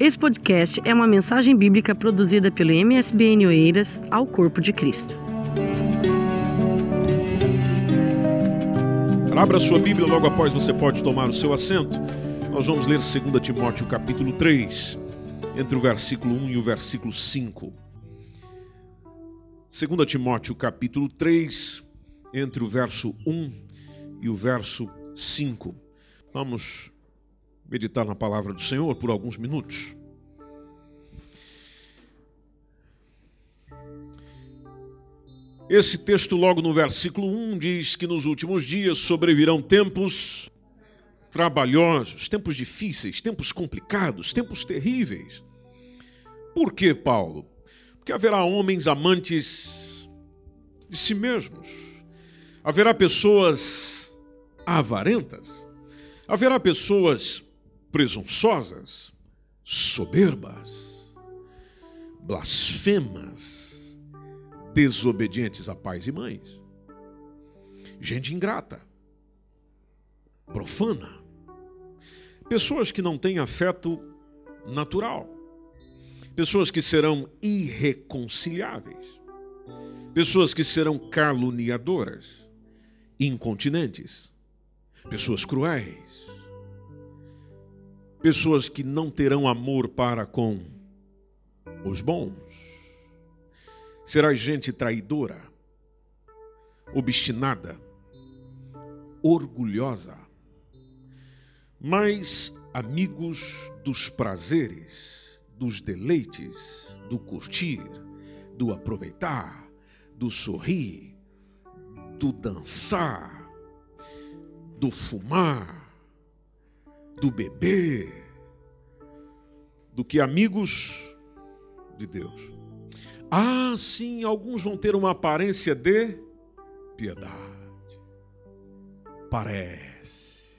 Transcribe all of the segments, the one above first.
Esse podcast é uma mensagem bíblica produzida pelo MSBN Oeiras ao Corpo de Cristo. Abra sua Bíblia, logo após você pode tomar o seu assento. Nós vamos ler 2 Timóteo capítulo 3, entre o versículo 1 e o versículo 5. 2 Timóteo capítulo 3, entre o verso 1 e o verso 5. Vamos meditar na palavra do Senhor por alguns minutos. Esse texto, logo no versículo 1, diz que nos últimos dias sobrevirão tempos trabalhosos, tempos difíceis, tempos complicados, tempos terríveis. Por que, Paulo? Porque haverá homens amantes de si mesmos, haverá pessoas avarentas, haverá pessoas presunçosas, soberbas, blasfemas, desobedientes a pais e mães, gente ingrata, profana, pessoas que não têm afeto natural, pessoas que serão irreconciliáveis, pessoas que serão caluniadoras, incontinentes, pessoas cruéis, pessoas que não terão amor para com os bons. Será gente traidora, obstinada, orgulhosa, mas amigos dos prazeres, dos deleites, do curtir, do aproveitar, do sorrir, do dançar, do fumar, do beber, do que amigos de Deus. Ah, sim, alguns vão ter uma aparência de piedade. Parece,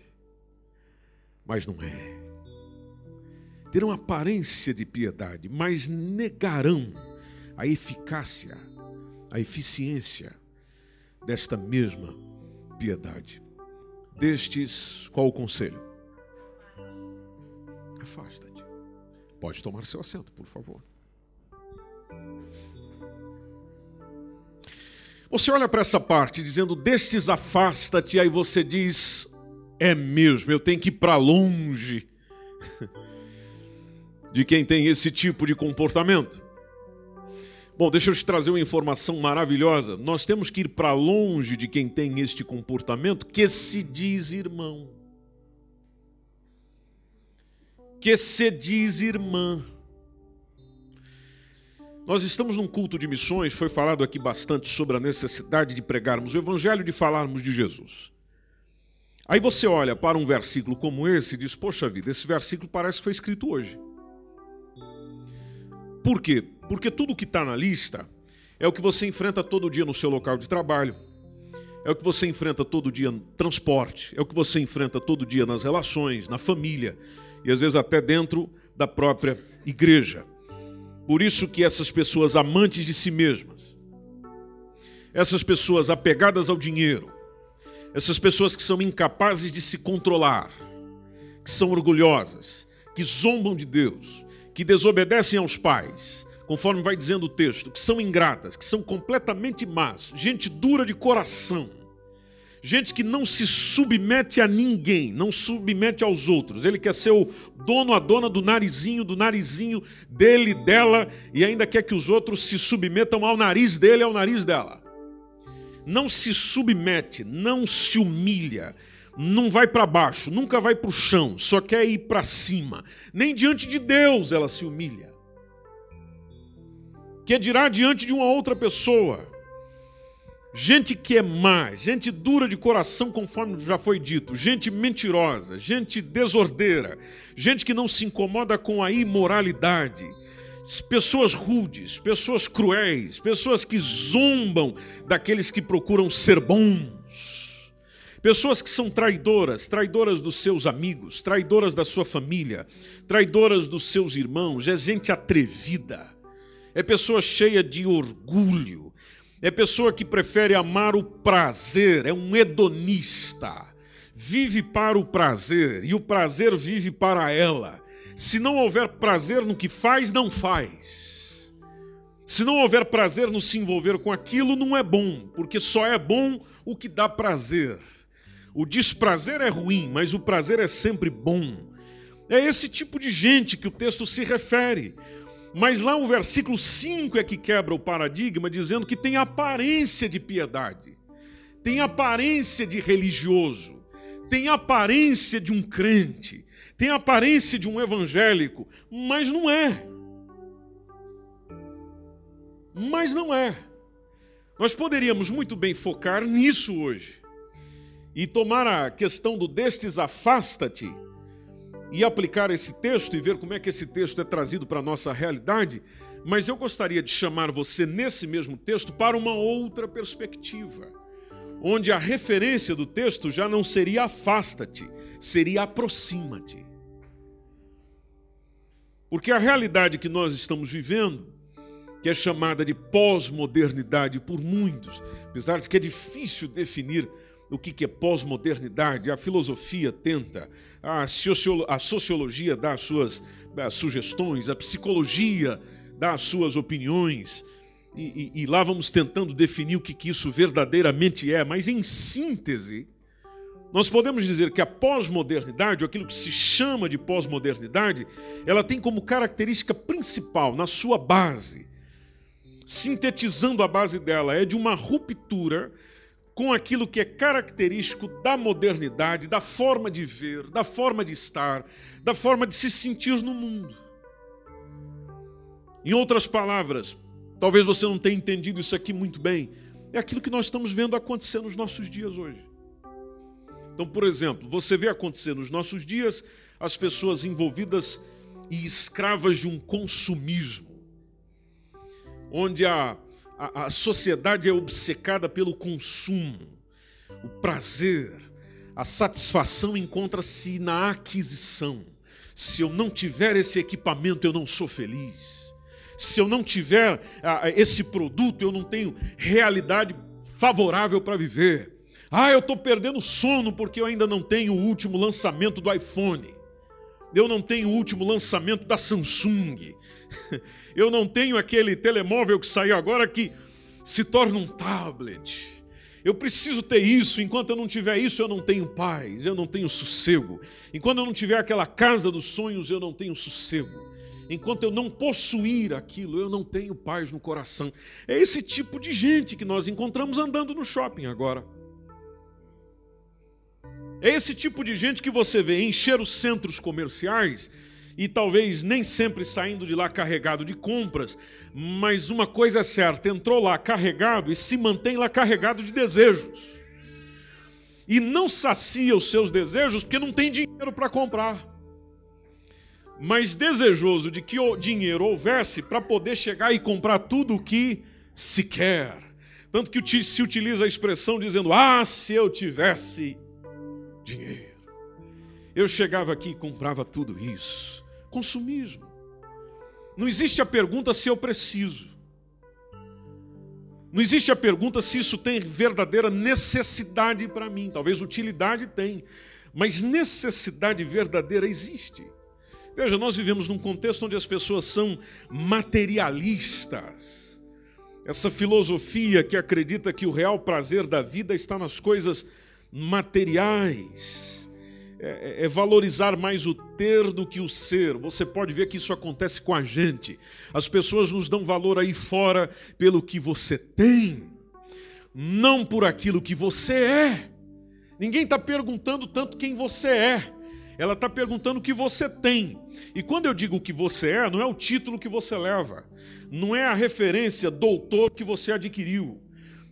mas não é. Terão aparência de piedade, mas negarão a eficácia, a eficiência desta mesma piedade. Destes, qual o conselho? Afasta-te. Pode tomar seu assento, por favor. Você olha para essa parte dizendo: Destes afasta-te, aí você diz: É mesmo, eu tenho que ir para longe de quem tem esse tipo de comportamento. Bom, deixa eu te trazer uma informação maravilhosa. Nós temos que ir para longe de quem tem este comportamento que se diz irmão que se diz irmã. Nós estamos num culto de missões, foi falado aqui bastante sobre a necessidade de pregarmos o evangelho, de falarmos de Jesus. Aí você olha para um versículo como esse e diz: Poxa vida, esse versículo parece que foi escrito hoje. Por quê? Porque tudo que está na lista é o que você enfrenta todo dia no seu local de trabalho, é o que você enfrenta todo dia no transporte, é o que você enfrenta todo dia nas relações, na família, e às vezes até dentro da própria igreja. Por isso que essas pessoas amantes de si mesmas, essas pessoas apegadas ao dinheiro, essas pessoas que são incapazes de se controlar, que são orgulhosas, que zombam de Deus, que desobedecem aos pais, conforme vai dizendo o texto, que são ingratas, que são completamente más, gente dura de coração, Gente que não se submete a ninguém, não submete aos outros. Ele quer ser o dono, a dona do narizinho, do narizinho dele, dela, e ainda quer que os outros se submetam ao nariz dele, ao nariz dela. Não se submete, não se humilha, não vai para baixo, nunca vai para o chão, só quer ir para cima. Nem diante de Deus ela se humilha. Quer dirá diante de uma outra pessoa. Gente que é má, gente dura de coração, conforme já foi dito, gente mentirosa, gente desordeira, gente que não se incomoda com a imoralidade, pessoas rudes, pessoas cruéis, pessoas que zombam daqueles que procuram ser bons, pessoas que são traidoras, traidoras dos seus amigos, traidoras da sua família, traidoras dos seus irmãos, é gente atrevida, é pessoa cheia de orgulho é pessoa que prefere amar o prazer, é um hedonista. Vive para o prazer e o prazer vive para ela. Se não houver prazer no que faz, não faz. Se não houver prazer no se envolver com aquilo, não é bom, porque só é bom o que dá prazer. O desprazer é ruim, mas o prazer é sempre bom. É esse tipo de gente que o texto se refere. Mas lá o versículo 5 é que quebra o paradigma, dizendo que tem aparência de piedade, tem aparência de religioso, tem aparência de um crente, tem aparência de um evangélico, mas não é. Mas não é. Nós poderíamos muito bem focar nisso hoje e tomar a questão do destes afasta-te e aplicar esse texto e ver como é que esse texto é trazido para a nossa realidade, mas eu gostaria de chamar você nesse mesmo texto para uma outra perspectiva, onde a referência do texto já não seria afasta-te, seria aproxima-te. Porque a realidade que nós estamos vivendo, que é chamada de pós-modernidade por muitos, apesar de que é difícil definir o que é pós-modernidade, a filosofia tenta, a sociologia dá as suas sugestões, a psicologia dá as suas opiniões, e, e, e lá vamos tentando definir o que, isso verdadeiramente é, mas em síntese, nós podemos dizer que a pós-modernidade, ou aquilo que se chama de pós-modernidade, ela tem como característica principal, na sua base, sintetizando a base dela, é de uma ruptura com aquilo que é característico da modernidade, da forma de ver, da forma de estar, da forma de se sentir no mundo. Em outras palavras, talvez você não tenha entendido isso aqui muito bem, é aquilo que nós estamos vendo acontecer nos nossos dias hoje. Então, por exemplo, você vê acontecer nos nossos dias as pessoas envolvidas e escravas de um consumismo, onde a a, sociedade é obcecada pelo consumo, o prazer, a satisfação encontra-se na aquisição. Se eu não tiver esse equipamento, eu não sou feliz. Se eu não tiver ah, esse produto, eu não tenho realidade favorável para viver. Ah, eu estou perdendo sono porque eu ainda não tenho o último lançamento do iPhone. Eu não tenho o último lançamento da Samsung. Eu não tenho aquele telemóvel que saiu agora que se torna um tablet. Eu preciso ter isso, enquanto eu não tiver isso, eu não tenho paz, eu não tenho sossego. Enquanto eu não tiver aquela casa dos sonhos, eu não tenho sossego. Enquanto eu não possuir aquilo, eu não tenho paz no coração. É esse tipo de gente que nós encontramos andando no shopping agora. É esse tipo de gente que você vê encher os centros comerciais e talvez nem sempre saindo de lá carregado de compras, mas uma coisa é certa: entrou lá carregado e se mantém lá carregado de desejos. E não sacia os seus desejos porque não tem dinheiro para comprar. Mas desejoso de que o dinheiro houvesse para poder chegar e comprar tudo o que se quer. Tanto que se utiliza a expressão dizendo: Ah, se eu tivesse dinheiro. Eu chegava aqui e comprava tudo isso. Consumismo. Não existe a pergunta se eu preciso. Não existe a pergunta se isso tem verdadeira necessidade para mim. Talvez utilidade tem, mas necessidade verdadeira existe. Veja, nós vivemos num contexto onde as pessoas são materialistas. Essa filosofia que acredita que o real prazer da vida está nas coisas. É, é, é, valorizar mais o ter do que o ser. Você pode ver que isso acontece com a gente. As pessoas nos dão valor aí fora pelo que você tem, não por aquilo que você é. Ninguém está perguntando tanto quem você é. Ela está perguntando o que você tem. E quando eu digo o que você é, não é o título que você leva, não é a referência doutor que você adquiriu,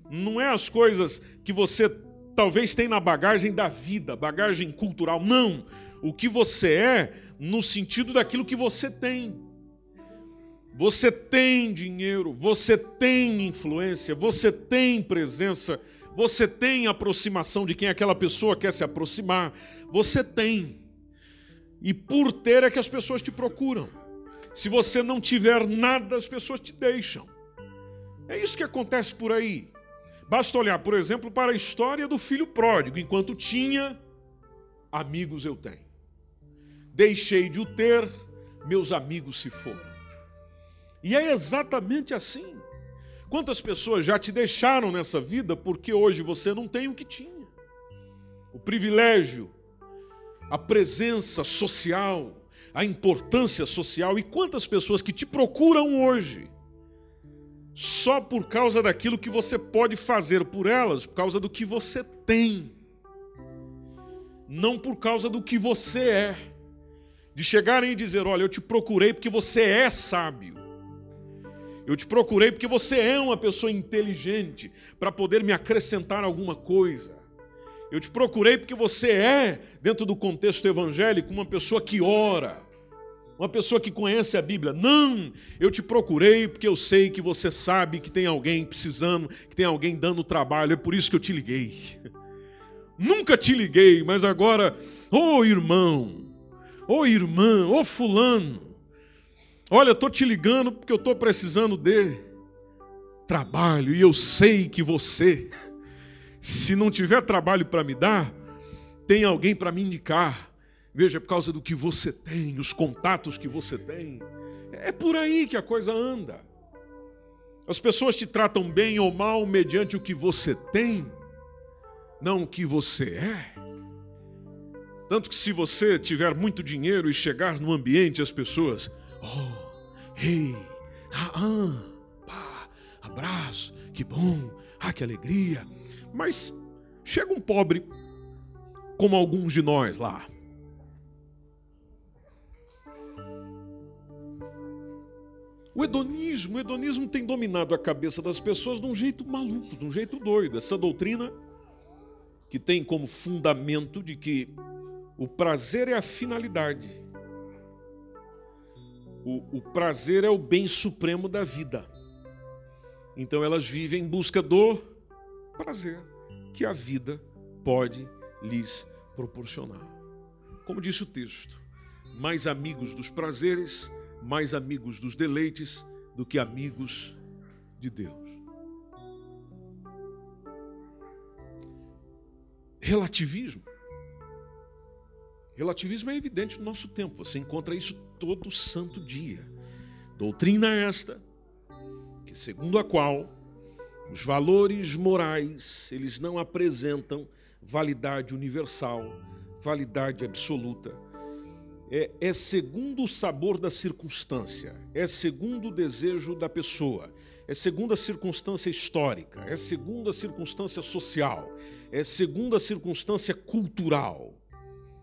não é as coisas que você talvez tem na bagagem da vida, bagagem cultural. Não. O que você é no sentido daquilo que você tem. Você tem dinheiro, você tem influência, você tem presença, você tem aproximação de quem aquela pessoa quer se aproximar. Você tem. E por ter é que as pessoas te procuram. Se você não tiver nada, as pessoas te deixam. É isso que acontece por aí. Basta olhar, por exemplo, para a história do filho pródigo. Enquanto tinha, amigos eu tenho. Deixei de o ter, meus amigos se foram. E é exatamente assim. Quantas pessoas já te deixaram nessa vida porque hoje você não tem o que tinha? O privilégio, a presença social, a importância social e quantas pessoas que te procuram hoje só por causa daquilo que você pode fazer por elas, por causa do que você tem, não por causa do que você é. De chegarem e dizer: Olha, eu te procurei porque você é sábio. Eu te procurei porque você é uma pessoa inteligente para poder me acrescentar alguma coisa. Eu te procurei porque você é, dentro do contexto evangélico, uma pessoa que ora, uma pessoa que conhece a Bíblia. Não, eu te procurei porque eu sei que você sabe que tem alguém precisando, que tem alguém dando trabalho, é por isso que eu te liguei. Nunca te liguei, mas agora, ô oh, irmão, ô oh, irmã, ô oh, fulano, olha, eu estou te ligando porque eu estou precisando de trabalho e eu sei que você se não tiver trabalho para me dar, tem alguém para me indicar. Veja, é por causa do que você tem, os contatos que você tem. É por aí que a coisa anda. As pessoas te tratam bem ou mal mediante o que você tem, não o que você é. Tanto que se você tiver muito dinheiro e chegar no ambiente, as pessoas, oh, hey, ah, ah, pá, abraço, que bom, ah, que alegria. Mas chega um pobre, como alguns de nós lá. O hedonismo, o hedonismo tem dominado a cabeça das pessoas de um jeito maluco, de um jeito doido. Essa doutrina que tem como fundamento de que o prazer é a finalidade. O, o prazer é o bem supremo da vida. Então elas vivem em busca do prazer que a vida pode lhes proporcionar. Como disse o texto, mais amigos dos prazeres, mais amigos dos deleites do que amigos de Deus. Relativismo. Relativismo é evidente no nosso tempo, você encontra isso todo santo dia. Doutrina esta, que segundo a qual os valores morais, eles não apresentam validade universal, validade absoluta. É, é, segundo o sabor da circunstância, é segundo o desejo da pessoa, é segundo a circunstância histórica, é segundo a circunstância social, é segundo a circunstância cultural,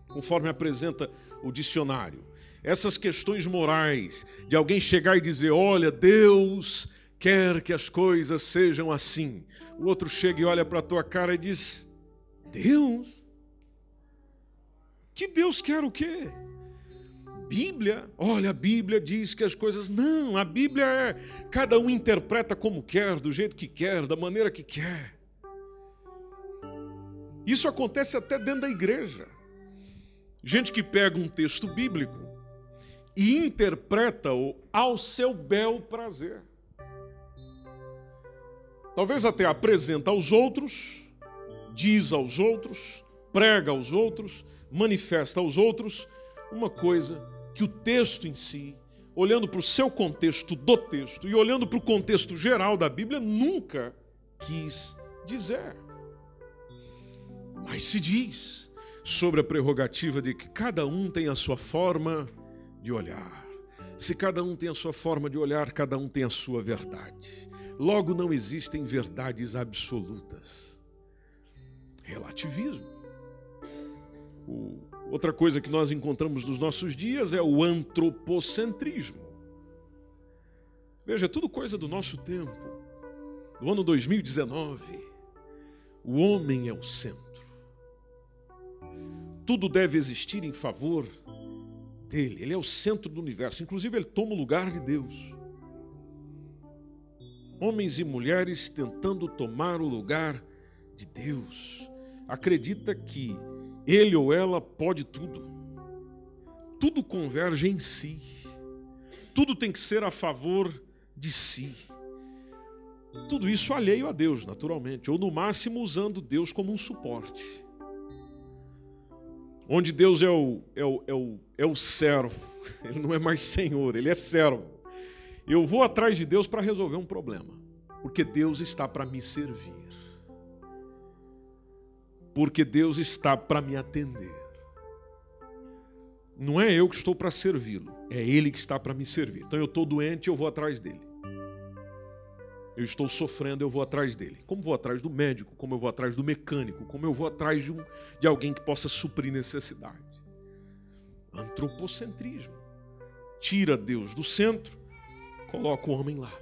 conforme apresenta o dicionário. Essas questões morais, de alguém chegar e dizer: olha, Deus quer que as coisas sejam assim. O outro chega e olha para a tua cara e diz: Deus? Que Deus quer o quê? Bíblia, olha, a Bíblia diz que as coisas. Não, a Bíblia é. Cada um interpreta como quer, do jeito que quer, da maneira que quer. Isso acontece até dentro da igreja. Gente que pega um texto bíblico e interpreta-o ao seu bel prazer talvez até apresenta aos outros, diz aos outros, prega aos outros, manifesta aos outros uma coisa que o texto em si, olhando para o seu contexto do texto e olhando para o contexto geral da Bíblia, nunca quis dizer. Mas se diz sobre a prerrogativa de que cada um tem a sua forma de olhar. Se cada um tem a sua forma de olhar, cada um tem a sua verdade. Logo, não existem verdades absolutas. Relativismo. O, outra coisa que nós encontramos nos nossos dias é o antropocentrismo. Veja, é tudo coisa do nosso tempo. No ano 2019, o homem é o centro. Tudo deve existir em favor dele. Ele é o centro do universo. Inclusive, ele toma o lugar de Deus homens e mulheres tentando tomar o lugar de Deus. Acredita que ele ou ela pode tudo. Tudo converge em si. Tudo tem que ser a favor de si. Tudo isso alheio a Deus, naturalmente, ou no máximo usando Deus como um suporte. onde Deus é o, é o, é o, é o servo, ele não é mais senhor, ele é servo. Eu vou atrás de Deus para resolver um problema, porque Deus está para me servir, porque Deus está para me atender. Não é eu que estou para servi-lo, é Ele que está para me servir. Então eu estou doente, eu vou atrás dele. Eu estou sofrendo, eu vou atrás dele. Como vou atrás do médico, como eu vou atrás do mecânico, como eu vou atrás de, um, de alguém que possa suprir necessidade. Antropocentrismo. Tira Deus do centro, coloca o homem lá.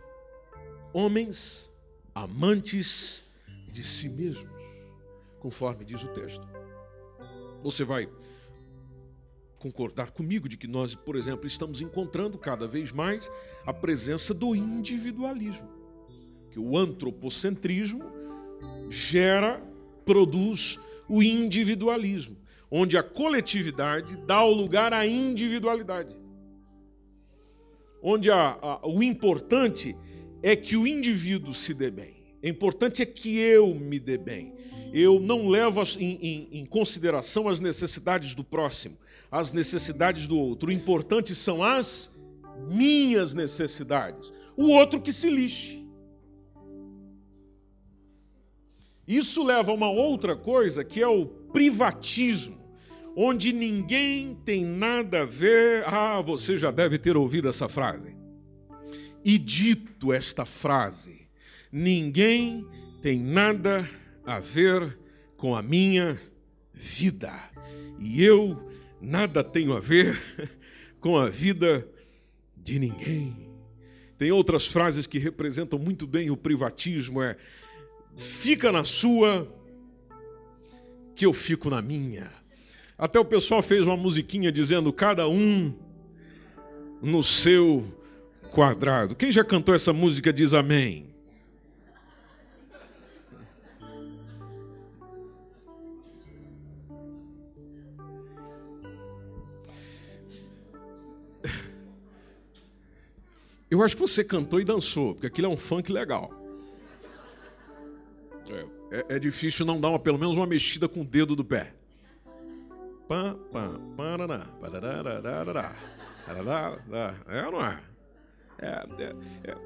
Homens amantes de si mesmos, conforme diz o texto. Você vai concordar comigo de que nós, por exemplo, estamos encontrando cada vez mais a presença do individualismo que o antropocentrismo gera, produz o individualismo, onde a coletividade dá o lugar à individualidade. Onde a, a, o importante é que o indivíduo se dê bem. O importante é que eu me dê bem. Eu não levo em, em, em consideração as necessidades do próximo, as necessidades do outro. O importante são as minhas necessidades. O outro que se lixe. Isso leva a uma outra coisa que é o privatismo, onde ninguém tem nada a ver. Ah, você já deve ter ouvido essa frase. E dito esta frase, ninguém tem nada a ver com a minha vida. E eu nada tenho a ver com a vida de ninguém. Tem outras frases que representam muito bem o privatismo, é fica na sua, que eu fico na minha. Até o pessoal fez uma musiquinha dizendo cada um no seu quadrado. Quem já cantou essa música diz amém. Eu acho que você cantou e dançou, porque aquilo é um funk legal. É, é, é, difícil não dar uma, pelo menos uma mexida com o dedo do pé. Pam, pam, parará, parará, é ou não é? É, é, é,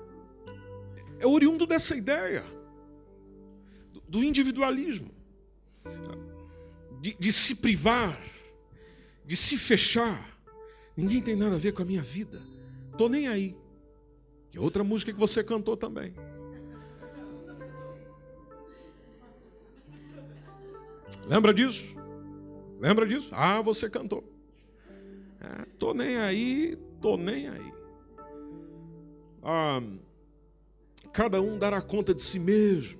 é oriundo dessa ideia do, do individualismo, de, de se privar, de se fechar. Ninguém tem nada a ver com a minha vida. Tô nem aí. Que outra música que você cantou também. Lembra disso? Lembra disso? Ah, você cantou. É, tô nem aí, tô nem aí. Ah, cada um dará conta de si mesmo.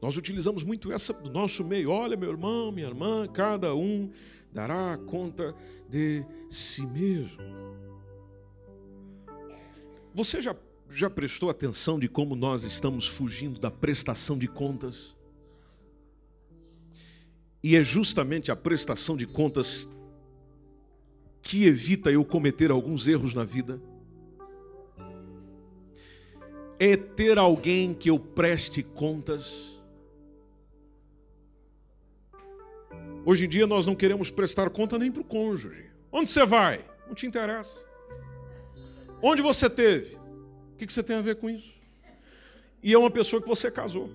Nós utilizamos muito essa do nosso meio. Olha, meu irmão, minha irmã, cada um dará conta de si mesmo. Você já, já prestou atenção de como nós estamos fugindo da prestação de contas? E é justamente a prestação de contas que evita eu cometer alguns erros na vida. É ter alguém que eu preste contas. Hoje em dia nós não queremos prestar conta nem para o cônjuge. Onde você vai? Não te interessa. Onde você teve? O que você tem a ver com isso? E é uma pessoa que você casou.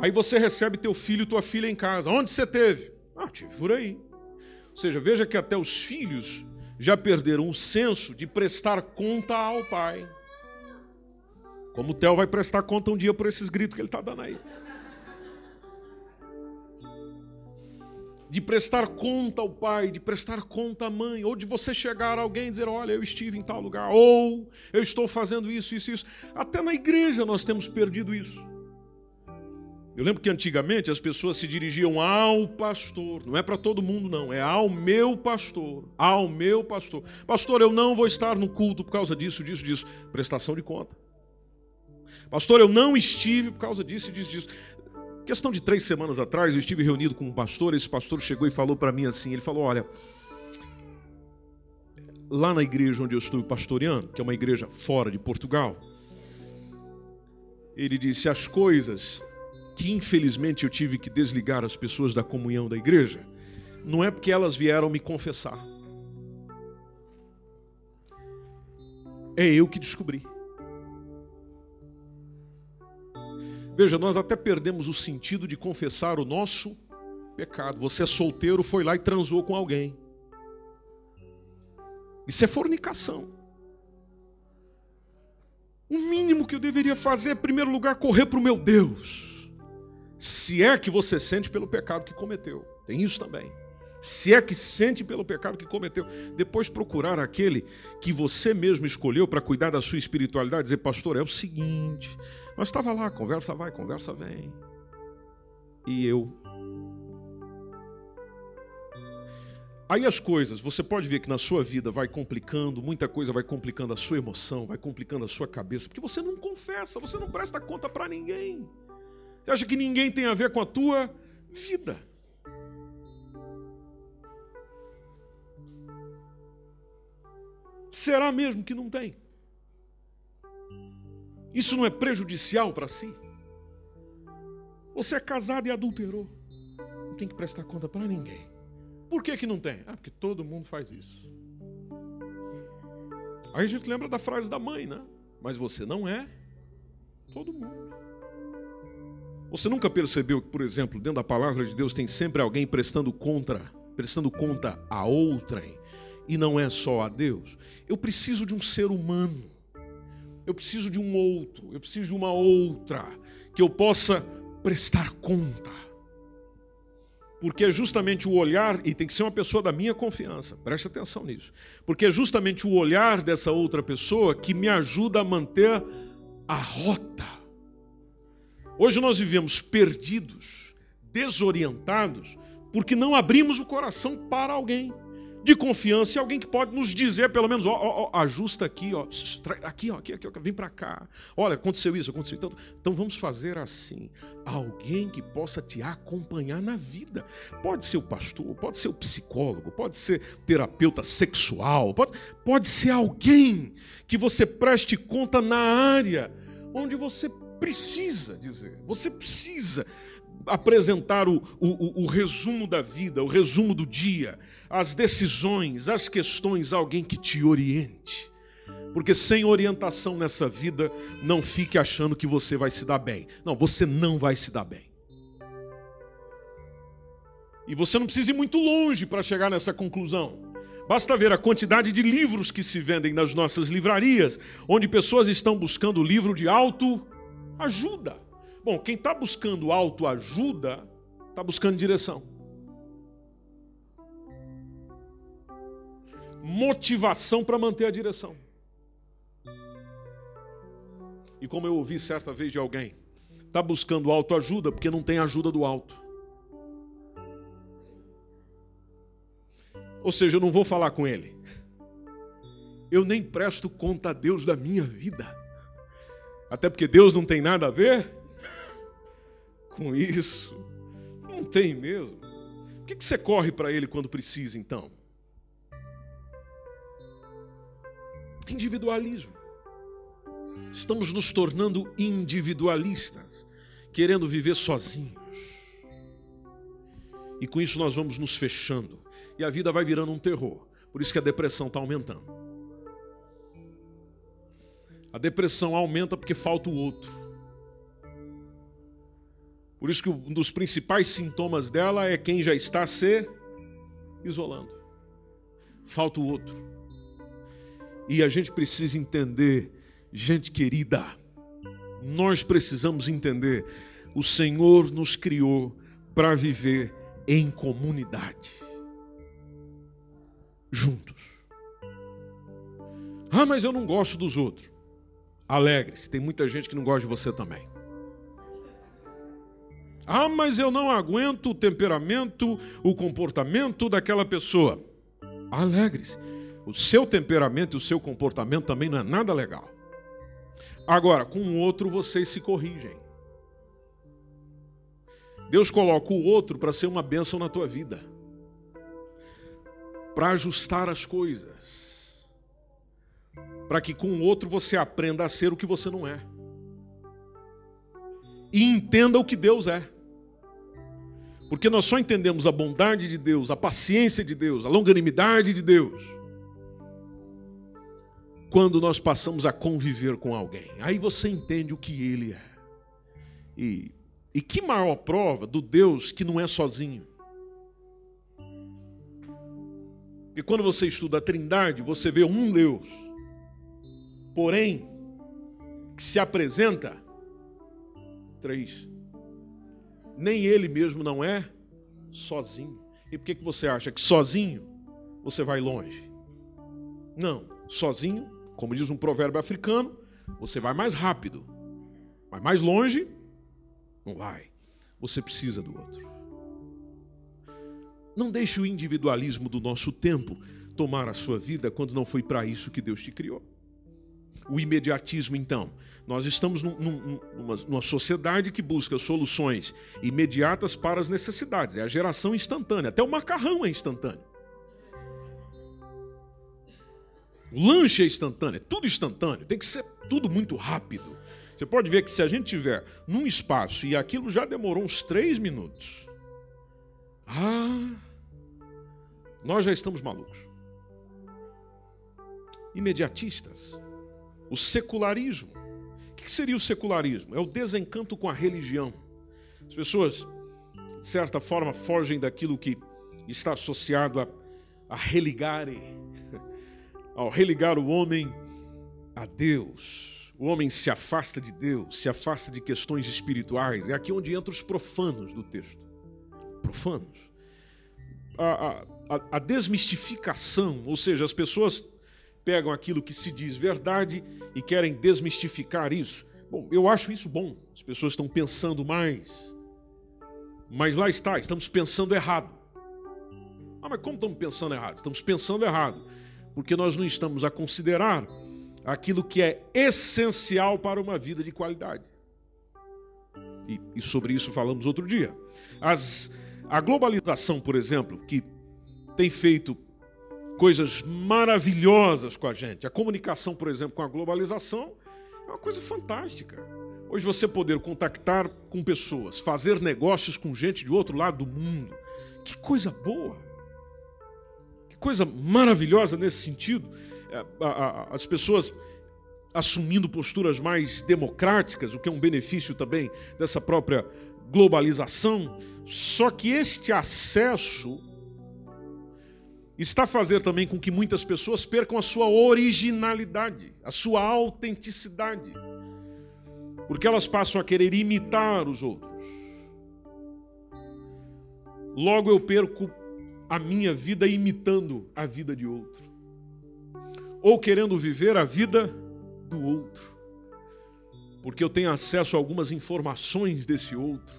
Aí você recebe teu filho e tua filha em casa. Onde você teve? Ah, tive por aí. Ou seja, veja que até os filhos já perderam o senso de prestar conta ao pai. Como o Theo vai prestar conta um dia por esses gritos que ele está dando aí. De prestar conta ao pai, de prestar conta à mãe, ou de você chegar a alguém e dizer: Olha, eu estive em tal lugar, ou eu estou fazendo isso, isso, isso. Até na igreja nós temos perdido isso. Eu lembro que antigamente as pessoas se dirigiam ao pastor, não é para todo mundo, não, é ao meu pastor, ao meu pastor. Pastor, eu não vou estar no culto por causa disso, disso, disso. Prestação de conta. Pastor, eu não estive por causa disso, disso, disso. Questão de três semanas atrás, eu estive reunido com um pastor, esse pastor chegou e falou para mim assim: ele falou, olha, lá na igreja onde eu estou pastoreando, que é uma igreja fora de Portugal, ele disse: as coisas que infelizmente eu tive que desligar as pessoas da comunhão da igreja, não é porque elas vieram me confessar. É eu que descobri. Veja, nós até perdemos o sentido de confessar o nosso pecado. Você é solteiro, foi lá e transou com alguém. Isso é fornicação. O mínimo que eu deveria fazer é, em primeiro lugar, correr para o meu Deus. Se é que você sente pelo pecado que cometeu. Tem isso também. Se é que sente pelo pecado que cometeu. Depois procurar aquele que você mesmo escolheu para cuidar da sua espiritualidade. Dizer, pastor, é o seguinte. Nós estava lá, conversa vai, conversa vem. E eu. Aí as coisas, você pode ver que na sua vida vai complicando, muita coisa vai complicando a sua emoção, vai complicando a sua cabeça, porque você não confessa, você não presta conta para ninguém. Você acha que ninguém tem a ver com a tua vida. Será mesmo que não tem? Isso não é prejudicial para si? Você é casado e adulterou. Não tem que prestar conta para ninguém. Por que, que não tem? Ah, porque todo mundo faz isso. Aí a gente lembra da frase da mãe, né? Mas você não é todo mundo. Você nunca percebeu que, por exemplo, dentro da palavra de Deus tem sempre alguém prestando contra, prestando conta a outrem, e não é só a Deus? Eu preciso de um ser humano eu preciso de um outro, eu preciso de uma outra, que eu possa prestar conta. Porque é justamente o olhar, e tem que ser uma pessoa da minha confiança, preste atenção nisso. Porque é justamente o olhar dessa outra pessoa que me ajuda a manter a rota. Hoje nós vivemos perdidos, desorientados, porque não abrimos o coração para alguém de confiança e alguém que pode nos dizer, pelo menos, ó, ó, ó ajusta aqui, ó, aqui, ó, aqui, aqui, vem para cá. Olha, aconteceu isso, aconteceu então, então vamos fazer assim. Alguém que possa te acompanhar na vida. Pode ser o pastor, pode ser o psicólogo, pode ser terapeuta sexual, pode, pode ser alguém que você preste conta na área onde você precisa dizer. Você precisa apresentar o, o, o, resumo da vida, o resumo do dia, as decisões, as questões, alguém que te oriente. Porque sem orientação nessa vida, não fique achando que você vai se dar bem. Não, você não vai se dar bem. E você não precisa ir muito longe para chegar nessa conclusão. Basta ver a quantidade de livros que se vendem nas nossas livrarias, onde pessoas estão buscando livro de autoajuda. Bom, quem está buscando autoajuda, está buscando direção. Motivação para manter a direção. E como eu ouvi certa vez de alguém, está buscando autoajuda porque não tem ajuda do alto. Ou seja, eu não vou falar com ele. Eu nem presto conta a Deus da minha vida. Até porque Deus não tem nada a ver com isso. Não tem mesmo. O que você corre para ele quando precisa, então? Individualismo. Estamos nos tornando individualistas, querendo viver sozinhos. E com isso nós vamos nos fechando. E a vida vai virando um terror. Por isso que a depressão está aumentando. A depressão aumenta porque falta o outro. Por isso que um dos principais sintomas dela é quem já está se isolando. Falta o outro. E a gente precisa entender, gente querida, nós precisamos entender, o Senhor nos criou para viver em comunidade. Juntos. Ah, mas eu não gosto dos outros. Alegre-se, tem muita gente que não gosta de você também. Ah, mas eu não aguento o temperamento, o comportamento daquela pessoa. Alegre-se. O seu temperamento e o seu comportamento também não é nada legal. Agora, com o outro vocês se corrigem. Deus coloca o outro para ser uma bênção na tua vida. Para ajustar as coisas. Para que com o outro você aprenda a ser o que você não é. e entenda o que Deus é. Porque nós só entendemos a bondade de Deus, a paciência de Deus, a longanimidade de Deus, quando nós passamos a conviver com alguém. Aí você entende o que ele é. E, e que maior prova do Deus que não é sozinho. E quando você estuda a Trindade, você vê um Deus, porém, que se apresenta três. Nem ele mesmo não é sozinho. E por que, que você acha que sozinho você vai longe? Não, sozinho, como diz um provérbio africano, você vai mais rápido. Mas mais longe, não vai. Você precisa do outro. Não deixe o individualismo do nosso tempo tomar a sua vida quando não foi para isso que Deus te criou. O imediatismo, então. Nós estamos num, num, numa, numa, sociedade que busca soluções imediatas para as necessidades. É a geração instantânea. Até o macarrão é instantâneo. O lanche é instantâneo. É tudo instantâneo. Tem que ser tudo muito rápido. Você pode ver que se a gente tiver num espaço e aquilo já demorou uns três minutos. Ah, nós já estamos malucos. Imediatistas. O secularismo. O que seria o secularismo? É o desencanto com a religião. As pessoas, de certa forma, fogem daquilo que está associado a, a religar, ao religar o homem a Deus. O homem se afasta de Deus, se afasta de questões espirituais. É aqui onde entram os profanos do texto. Profanos. A, a, a desmistificação, ou seja, as pessoas pegam aquilo que se diz verdade e querem desmistificar isso. Bom, eu acho isso bom. As pessoas estão pensando mais. Mas lá está, estamos pensando errado. Ah, mas como estamos pensando errado? Estamos pensando errado porque nós não estamos a considerar aquilo que é essencial para uma vida de qualidade. E, e sobre isso falamos outro dia. As, a globalização, por exemplo, que tem feito coisas maravilhosas com a gente. A comunicação, por exemplo, com a globalização é uma coisa fantástica. Hoje você poder contactar com pessoas, fazer negócios com gente de outro lado do mundo. Que coisa boa. Que coisa maravilhosa nesse sentido. É, as pessoas assumindo posturas mais democráticas, o que é um benefício também dessa própria globalização. Só que este acesso está a fazer também com que muitas pessoas percam a sua originalidade, a sua autenticidade, porque elas passam a querer imitar os outros. Logo eu perco a minha vida imitando a vida de outro, ou querendo viver a vida do outro, porque eu tenho acesso a algumas informações desse outro.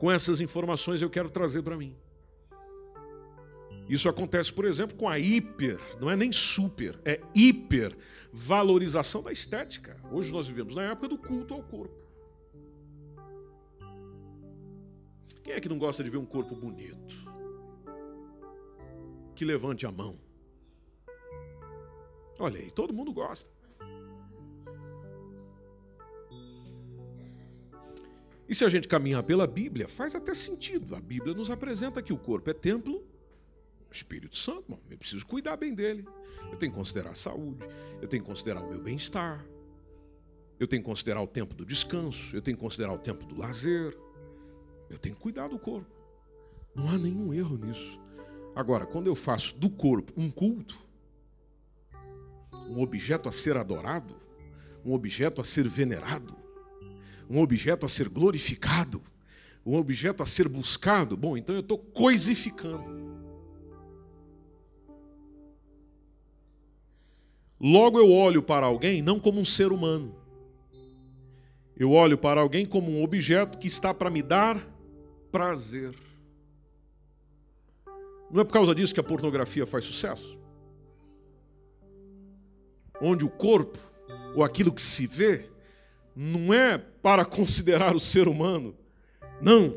Com essas informações eu quero trazer para mim. Isso acontece, por exemplo, com a hiper, não é nem super, é hiper valorização da estética. Hoje nós vivemos na época do culto ao corpo. Quem é que não gosta de ver um corpo bonito? Que levante a mão. Olha aí, todo mundo gosta. E se a gente caminhar pela Bíblia, faz até sentido. A Bíblia nos apresenta que o corpo é templo Espírito Santo, bom, eu preciso cuidar bem dele. Eu tenho que considerar a saúde, eu tenho que considerar o meu bem-estar, eu tenho que considerar o tempo do descanso, eu tenho que considerar o tempo do lazer, eu tenho que cuidar do corpo. Não há nenhum erro nisso. Agora, quando eu faço do corpo um culto, um objeto a ser adorado, um objeto a ser venerado, um objeto a ser glorificado, um objeto a ser buscado, bom, então eu estou coisificando. Logo eu olho para alguém não como um ser humano. Eu olho para alguém como um objeto que está para me dar prazer. Não é por causa disso que a pornografia faz sucesso? Onde o corpo, ou aquilo que se vê, não é para considerar o ser humano, não,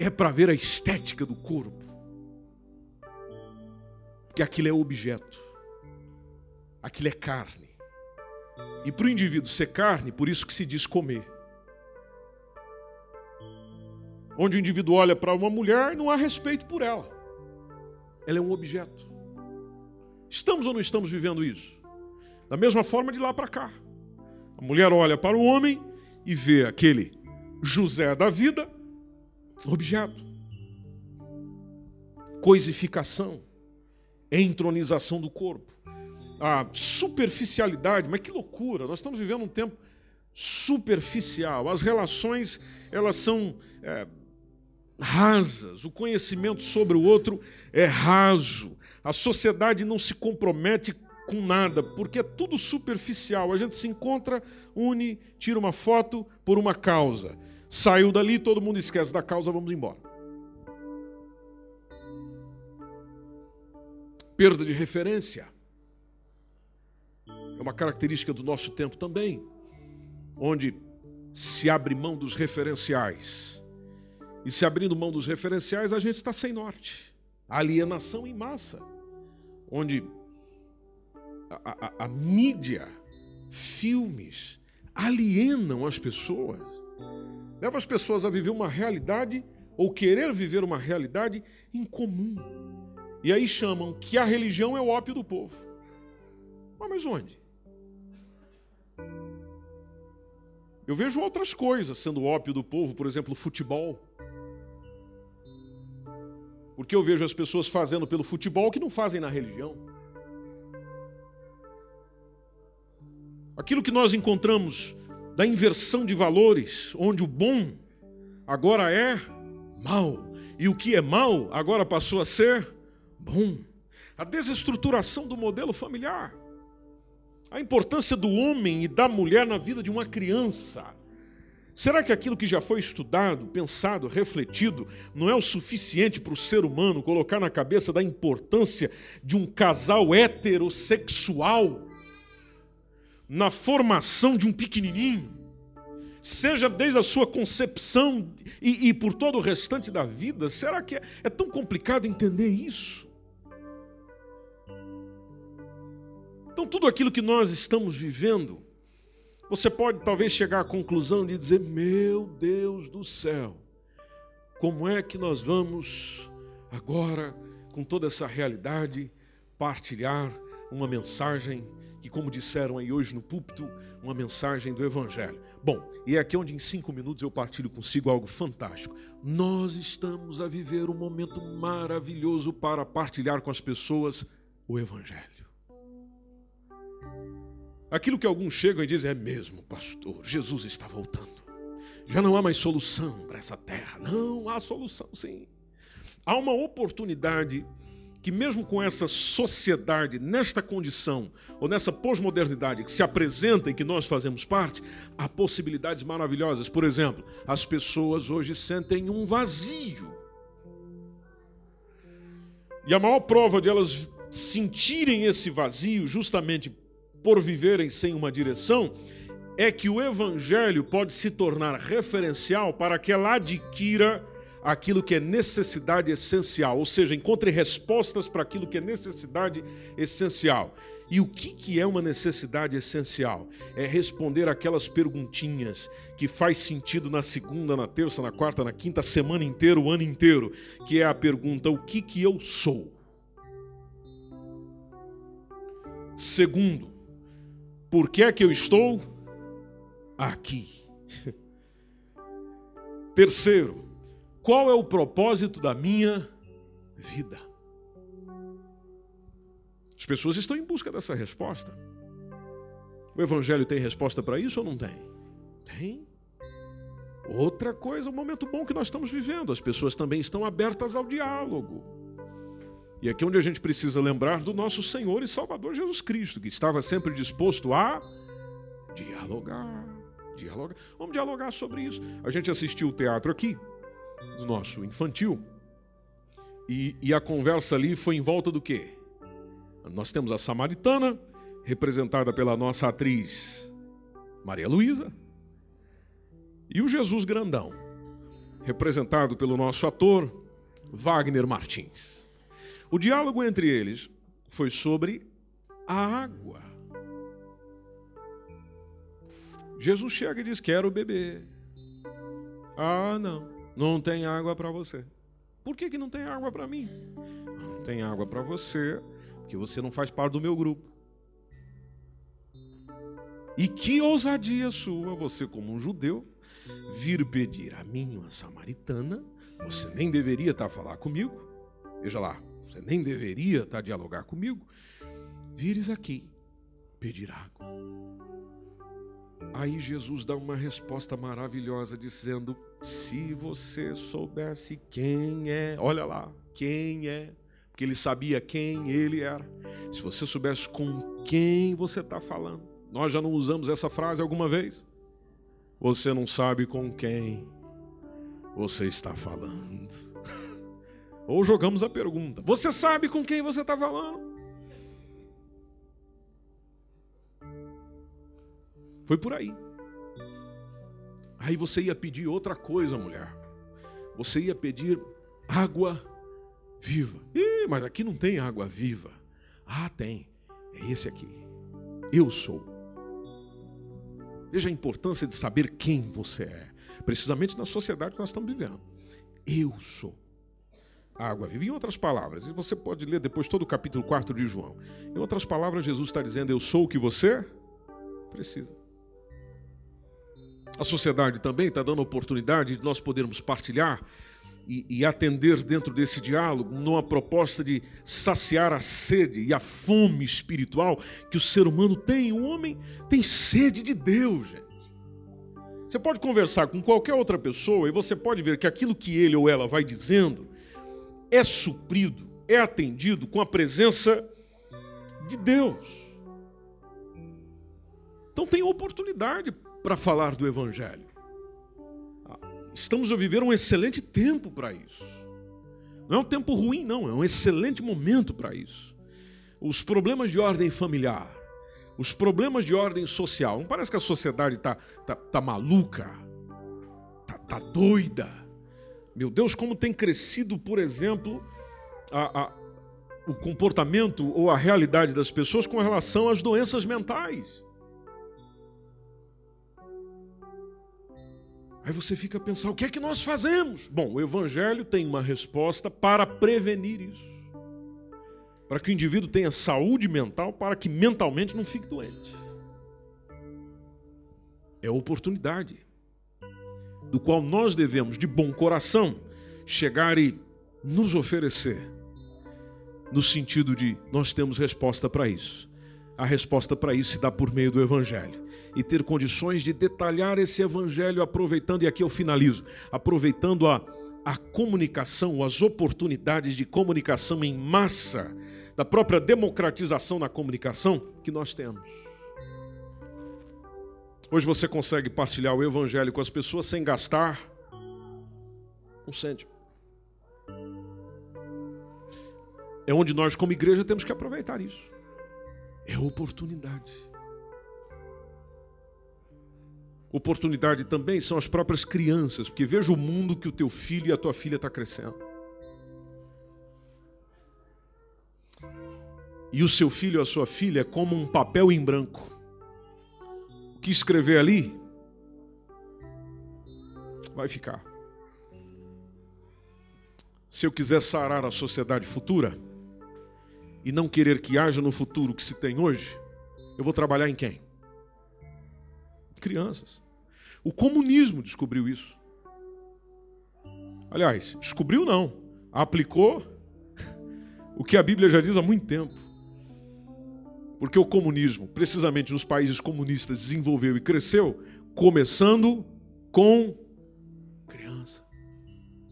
é para ver a estética do corpo. Porque aquilo é objeto aquilo é carne. E para o indivíduo ser carne, por isso que se diz comer. onde o indivíduo olha para uma mulher não há respeito por ela. Ela é um objeto. Estamos ou não estamos vivendo isso? Da mesma forma de lá para cá. A mulher olha para o homem e vê aquele José da vida, objeto. Coisificação, entronização do corpo. A superficialidade, mas que loucura! Nós estamos vivendo um tempo superficial. As relações, elas são é, rasas. O conhecimento sobre o outro é raso. A sociedade não se compromete com nada, porque é tudo superficial. A gente se encontra, une, tira uma foto por uma causa. Saiu dali, todo mundo esquece da causa, vamos embora. Perda de referência. É uma característica do nosso tempo também, onde se abre mão dos referenciais. E se abrindo mão dos referenciais, a gente está sem norte. Alienação em massa, onde a, a, a mídia, filmes, alienam as pessoas, leva as pessoas a viver uma realidade ou querer viver uma realidade incomum. E aí chamam que a religião é o ópio do povo. Mas onde? Eu vejo outras coisas sendo ópio do povo, por exemplo, futebol. Porque eu vejo as pessoas fazendo pelo futebol que não fazem na religião. Aquilo que nós encontramos da inversão de valores, onde o bom agora é mal e o que é mal agora passou a ser bom. A desestruturação do modelo familiar. A importância do homem e da mulher na vida de uma criança. Será que aquilo que já foi estudado, pensado, refletido, não é o suficiente para o ser humano colocar na cabeça da importância de um casal heterossexual na formação de um pequenininho, seja desde a sua concepção e, e por todo o restante da vida? Será que é, é tão complicado entender isso? Então, tudo aquilo que nós estamos vivendo, você pode talvez chegar à conclusão de dizer: Meu Deus do céu, como é que nós vamos agora, com toda essa realidade, partilhar uma mensagem que, como disseram aí hoje no púlpito, uma mensagem do Evangelho. Bom, e é aqui onde em cinco minutos eu partilho consigo algo fantástico. Nós estamos a viver um momento maravilhoso para partilhar com as pessoas o Evangelho. Aquilo que alguns chegam e dizem é mesmo, pastor, Jesus está voltando. Já não há mais solução para essa terra. Não há solução, sim. Há uma oportunidade que, mesmo com essa sociedade, nesta condição, ou nessa pós-modernidade que se apresenta e que nós fazemos parte, há possibilidades maravilhosas. Por exemplo, as pessoas hoje sentem um vazio. E a maior prova de elas sentirem esse vazio, justamente por viverem sem uma direção, é que o Evangelho pode se tornar referencial para que ela adquira aquilo que é necessidade essencial, ou seja, encontre respostas para aquilo que é necessidade essencial. E o que, que é uma necessidade essencial? É responder aquelas perguntinhas que faz sentido na segunda, na terça, na quarta, na quinta, semana inteira, o ano inteiro, que é a pergunta: o que, que eu sou? Segundo, por que é que eu estou aqui? Terceiro, qual é o propósito da minha vida? As pessoas estão em busca dessa resposta. O Evangelho tem resposta para isso ou não tem? Tem. Outra coisa, o momento bom que nós estamos vivendo, as pessoas também estão abertas ao diálogo. E aqui é onde a gente precisa lembrar do nosso Senhor e Salvador Jesus Cristo, que estava sempre disposto a dialogar, dialogar. Vamos dialogar sobre isso. A gente assistiu o teatro aqui, nosso infantil. E, e a conversa ali foi em volta do quê? Nós temos a samaritana, representada pela nossa atriz Maria Luísa, e o Jesus grandão, representado pelo nosso ator Wagner Martins. O diálogo entre eles foi sobre a água. Jesus chega e diz: Quero beber. Ah, não. Não tem água para você. Por que, que não tem água para mim? Não tem água para você, porque você não faz parte do meu grupo. E que ousadia sua, você como um judeu, vir pedir a mim, uma samaritana, você nem deveria estar a falar comigo. Veja lá, você nem deveria estar a dialogar comigo. Vires aqui pedir água. Aí Jesus dá uma resposta maravilhosa dizendo: "Se você soubesse quem é, olha lá, quem é, porque ele sabia quem ele era. Se você soubesse com quem você está falando, nós já não usamos essa frase alguma vez. Você não sabe com quem você está falando. Ou jogamos a pergunta: Você sabe com quem você está falando? Foi por aí. Aí você ia pedir outra coisa, mulher. Você ia pedir água viva. Ih, mas aqui não tem água viva. Ah, tem. É esse aqui. Eu sou. Veja a importância de saber quem você é, precisamente na sociedade que nós estamos vivendo. Eu sou a água viva. Em outras palavras, e você pode ler depois todo o capítulo 4 de João. Em outras palavras, Jesus está dizendo: Eu sou o que você precisa. A sociedade também está dando oportunidade de nós podermos partilhar e, e, atender dentro desse diálogo numa proposta de saciar a sede e a fome espiritual que o ser humano tem. O homem tem sede de Deus, gente. Você pode conversar com qualquer outra pessoa e você pode ver que aquilo que ele ou ela vai dizendo é suprido, é atendido com a presença de Deus. Então tem oportunidade para falar do Evangelho. Estamos a viver um excelente tempo para isso. Não é um tempo ruim, não, é um excelente momento para isso. Os problemas de ordem familiar, os problemas de ordem social, não parece que a sociedade está tá, tá maluca, está tá doida. Meu Deus, como tem crescido, por exemplo, a, a, o comportamento ou a realidade das pessoas com relação às doenças mentais. Aí você fica a pensar: o que é que nós fazemos? Bom, o Evangelho tem uma resposta para prevenir isso. Para que o indivíduo tenha saúde mental, para que mentalmente não fique doente. É oportunidade, do qual nós devemos, de bom coração, chegar e nos oferecer, no sentido de nós temos resposta para isso. A resposta para isso se dá por meio do Evangelho e ter condições de detalhar esse evangelho, aproveitando, e aqui eu finalizo, aproveitando a, a comunicação, as oportunidades de comunicação em massa, da própria democratização na comunicação que nós temos. Hoje você consegue partilhar o evangelho com as pessoas sem gastar um cêntimo. É onde nós, como igreja, temos que aproveitar isso. É oportunidade. Oportunidade também são as próprias crianças, porque veja o mundo que o teu filho e a tua filha está crescendo. E o seu filho ou a sua filha é como um papel em branco. Que escrever ali vai ficar. Se eu quiser sarar a sociedade futura e não querer que haja no futuro o que se tem hoje, eu vou trabalhar em quem? crianças. O comunismo descobriu isso. Aliás, descobriu não, aplicou o que a Bíblia já diz há muito tempo. Porque o comunismo, precisamente nos países comunistas, desenvolveu e cresceu começando com criança.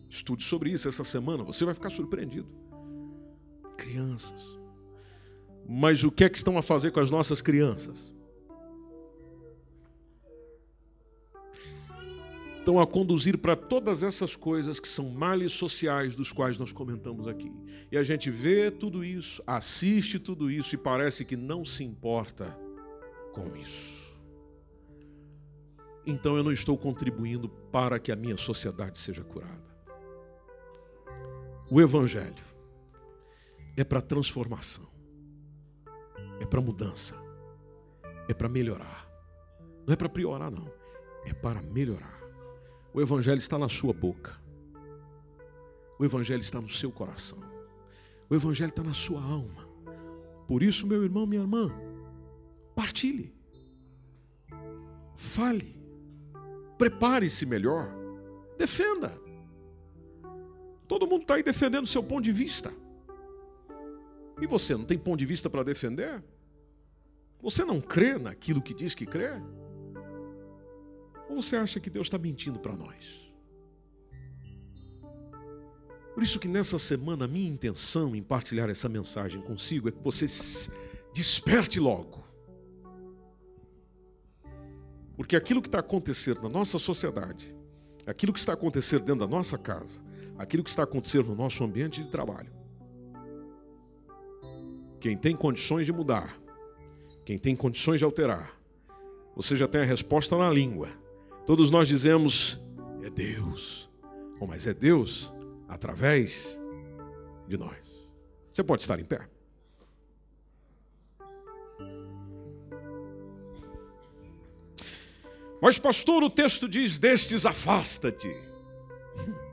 Estude sobre isso essa semana, você vai ficar surpreendido. Crianças. Mas o que é que estão a fazer com as nossas crianças? Estão a conduzir para todas essas coisas que são males sociais dos quais nós comentamos aqui. E a gente vê tudo isso, assiste tudo isso e parece que não se importa com isso. Então eu não estou contribuindo para que a minha sociedade seja curada. O Evangelho é para transformação, é para mudança, é para melhorar. Não é para piorar, não, é para melhorar. O Evangelho está na sua boca. O Evangelho está no seu coração. O Evangelho está na sua alma. Por isso, meu irmão, minha irmã, partilhe. Fale. Prepare-se melhor. Defenda. Todo mundo está aí defendendo seu ponto de vista. E você não tem ponto de vista para defender? Você não crê naquilo que diz que crê? Ou você acha que Deus está mentindo para nós? Por isso que nessa semana a minha intenção em partilhar essa mensagem consigo é que você desperte logo. Porque aquilo que está acontecendo na nossa sociedade, aquilo que está acontecendo dentro da nossa casa, aquilo que está acontecendo no nosso ambiente de trabalho, quem tem condições de mudar, quem tem condições de alterar, você já tem a resposta na língua. Todos nós dizemos, é Deus. Oh, mas é Deus através de nós. Você pode estar em pé. Mas, pastor, o texto diz: Destes afasta-te.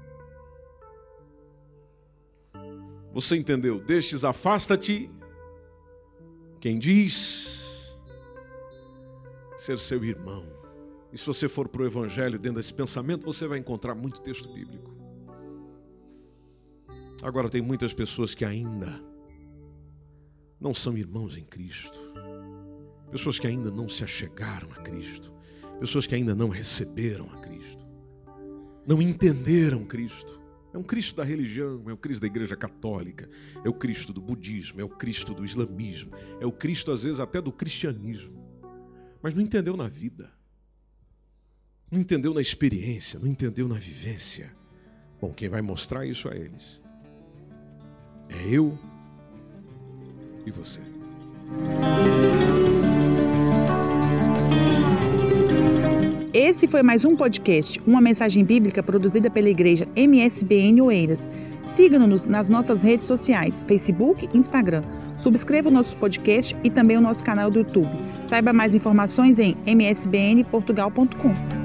Você entendeu? Destes afasta-te. Quem diz ser seu irmão. E se você for para o Evangelho dentro desse pensamento, você vai encontrar muito texto bíblico. Agora, tem muitas pessoas que ainda não são irmãos em Cristo, pessoas que ainda não se achegaram a Cristo, pessoas que ainda não receberam a Cristo, não entenderam Cristo. É um Cristo da religião, é o Cristo da Igreja Católica, é o Cristo do budismo, é o Cristo do islamismo, é o Cristo, às vezes, até do cristianismo. Mas não entendeu na vida, não entendeu na experiência, não entendeu na vivência. Bom, quem vai mostrar isso a eles é eu e você. Esse foi mais um podcast, uma mensagem bíblica produzida pela igreja MSBN Oeiras. Siga-nos nas nossas redes sociais, Facebook e Instagram. Subscreva o nosso podcast e também o nosso canal do YouTube. Saiba mais informações em msbnportugal.com.